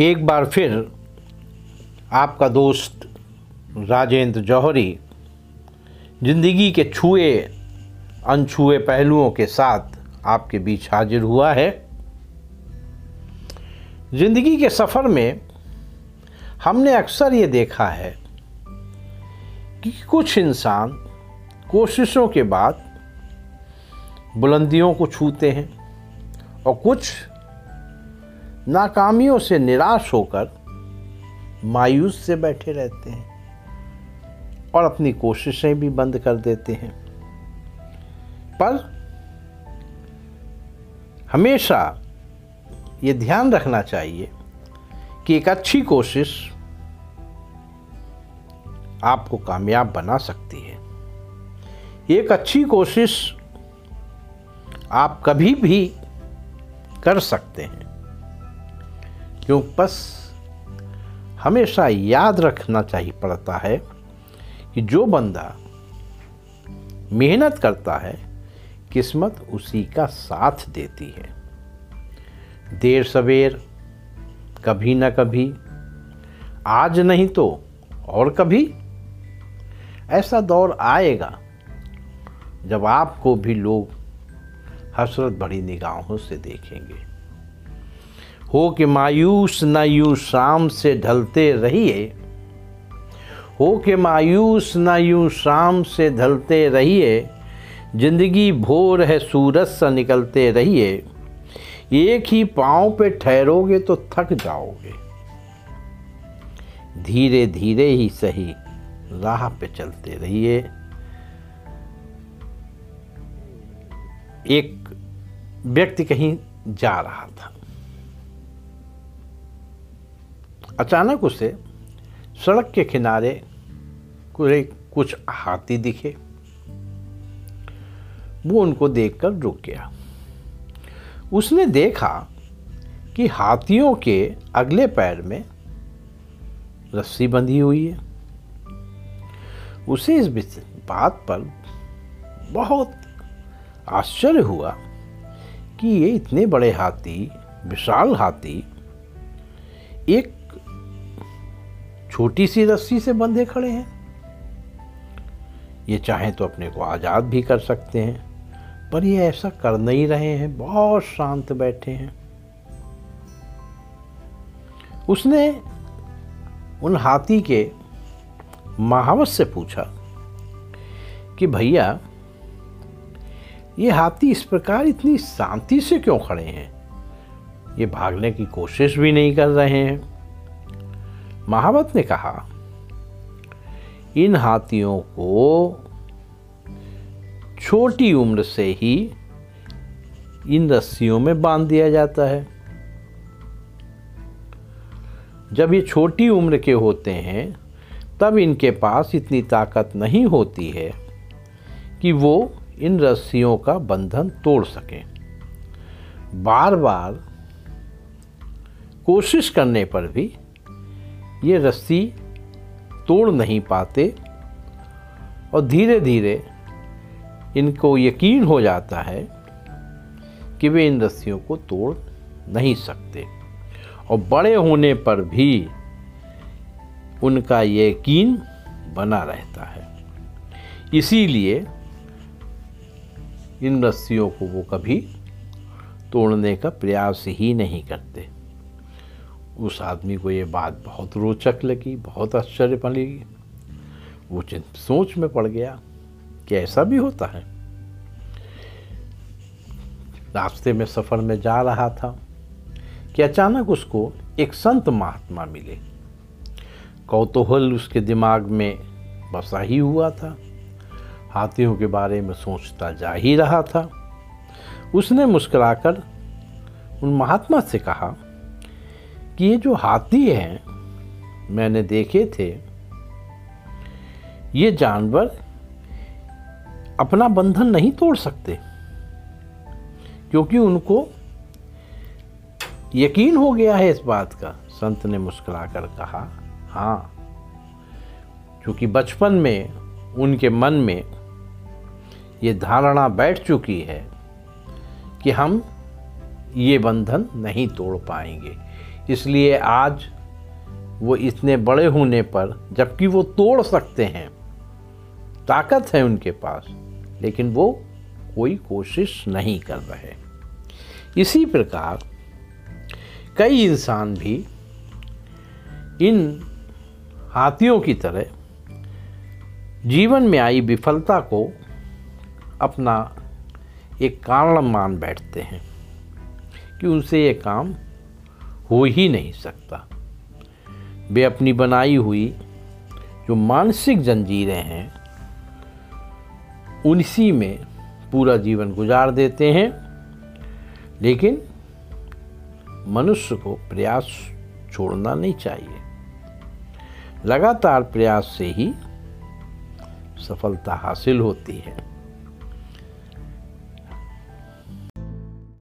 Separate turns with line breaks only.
एक बार फिर आपका दोस्त राजेंद्र जौहरी ज़िंदगी के छुए, अनछुए पहलुओं के साथ आपके बीच हाजिर हुआ है। ज़िंदगी के सफ़र में हमने अक्सर ये देखा है कि कुछ इंसान कोशिशों के बाद बुलंदियों को छूते हैं और कुछ नाकामियों से निराश होकर मायूस से बैठे रहते हैं और अपनी कोशिशें भी बंद कर देते हैं। पर हमेशा ये ध्यान रखना चाहिए कि एक अच्छी कोशिश आपको कामयाब बना सकती है। एक अच्छी कोशिश आप कभी भी कर सकते हैं। क्यों? बस हमेशा याद रखना चाहिए पड़ता है कि जो बंदा मेहनत करता है, किस्मत उसी का साथ देती है। देर सवेर, कभी न कभी, आज नहीं तो और कभी। ऐसा दौर आएगा जब आपको भी लोग हसरत भरी निगाहों से देखेंगे। हो कि मायूस न यूँ शाम से ढलते रहिए। हो के मायूस न यूँ शाम से ढलते रहिए। ज़िंदगी भोर है, सूरज सा निकलते रहिए। एक ही पाँव पे ठहरोगे तो थक जाओगे। धीरे धीरे ही सही राह पे चलते रहिए। एक व्यक्ति कहीं जा रहा था। अचानक उसे सड़क के किनारे कुछ हाथी दिखे। वो उनको देखकर रुक गया। उसने देखा कि हाथियों के अगले पैर में रस्सी बंधी हुई है। उसे इस बात पर बहुत आश्चर्य हुआ कि ये इतने बड़े हाथी, विशाल हाथी, एक छोटी सी रस्सी से बंधे खड़े हैं। ये चाहें तो अपने को आज़ाद भी कर सकते हैं, पर ये ऐसा कर नहीं रहे हैं, बहुत शांत बैठे हैं। उसने उन हाथी के महावत से पूछा कि, भैया, ये हाथी इस प्रकार इतनी शांति से क्यों खड़े हैं? ये भागने की कोशिश भी नहीं कर रहे हैं। महावत ने कहा, इन हाथियों को छोटी उम्र से ही इन रस्सियों में बाँध दिया जाता है। जब ये छोटी उम्र के होते हैं, तब इनके पास इतनी ताकत नहीं होती है कि वो इन रस्सियों का बंधन तोड़ सकें। बार बार कोशिश करने पर भी ये रस्सी तोड़ नहीं पाते और धीरे धीरे इनको यकीन हो जाता है कि वे इन रस्सियों को तोड़ नहीं सकते। और बड़े होने पर भी उनका यकीन बना रहता है। इसीलिए इन रस्सियों को वो कभी तोड़ने का प्रयास ही नहीं करते। उस आदमी को ये बात बहुत रोचक लगी, बहुत आश्चर्य लगी। वो सोच में पड़ गया कि ऐसा भी होता है। रास्ते में सफ़र में जा रहा था कि अचानक उसको एक संत महात्मा मिले। कौतूहल उसके दिमाग में बसा ही हुआ था। हाथियों के बारे में सोचता जा ही रहा था। उसने मुस्कुराकर उन महात्मा से कहा कि ये जो हाथी हैं, मैंने देखे थे, ये जानवर अपना बंधन नहीं तोड़ सकते, क्योंकि उनको यकीन हो गया है इस बात का। संत ने मुस्कुराकर कहा हाँ क्योंकि बचपन में, उनके मन में ये धारणा बैठ चुकी है कि हम ये बंधन नहीं तोड़ पाएँगे। इसलिए आज वो इतने बड़े होने पर, जबकि वो तोड़ सकते हैं, ताकत है उनके पास, लेकिन वो कोई कोशिश नहीं कर रहे। इसी प्रकार कई इंसान भी इन हाथियों की तरह जीवन में आई विफलता को अपना एक कारण मान बैठते हैं कि उनसे ये काम हो ही नहीं सकता। वे अपनी बनाई हुई जो मानसिक जंजीरें हैं उसी में पूरा जीवन गुजार देते हैं, लेकिन मनुष्य को प्रयास छोड़ना नहीं चाहिए। लगातार प्रयास से ही सफलता हासिल होती है।